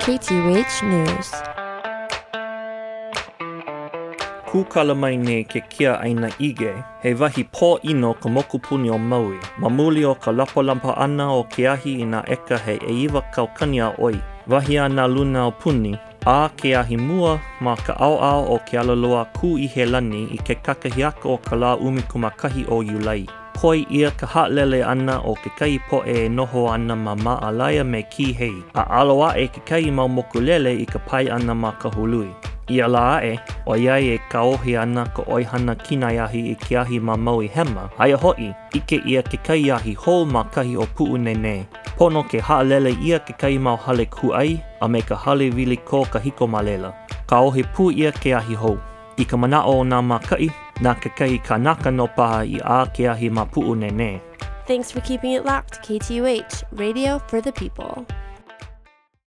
KTUH News. Kūkala mai nei ke Kiaʻāina Ige, he wahi pōʻino ka mokupuni o Maui, ma muli o ka lapalapa ʻana o ke ahi i nā ʻeka he ʻeiwa kaukani a ʻoi, wahi a nā luna aupuni. ʻĀ ke ahi mua, ma ka ʻaoʻao o ke alaloa Kūihelani i ke kakahiaka o ka lā ʻumikūmākahi o Iulai. Koi ʻia ka haʻalele ʻana o kekahi poʻe e noho ana ma Māʻalaea me Kīhei, a ʻalo aʻe kekahi mau mokulele i ka pae ʻana ma Kahului. Ia lā aʻe, ʻoiai e kāohi ana ka ʻoihana kinai ahi i ke ahi ma Maui Hema, aia hoʻi, ʻIke ʻia kekahi ahi hou ma kahi o Puʻunēnē. Pono ke haʻalele ʻia kekahi mau hale kūʻai a me ka hale wilikō kahiko ma laila. Kāohi pū ʻia ke ahi hou. I ka manaʻo o nā mākaʻi, na kekahi kanaka nō paha i ʻā ke ahi ma Puʻunēnē. Thanks for keeping it locked KTUH, radio for the people.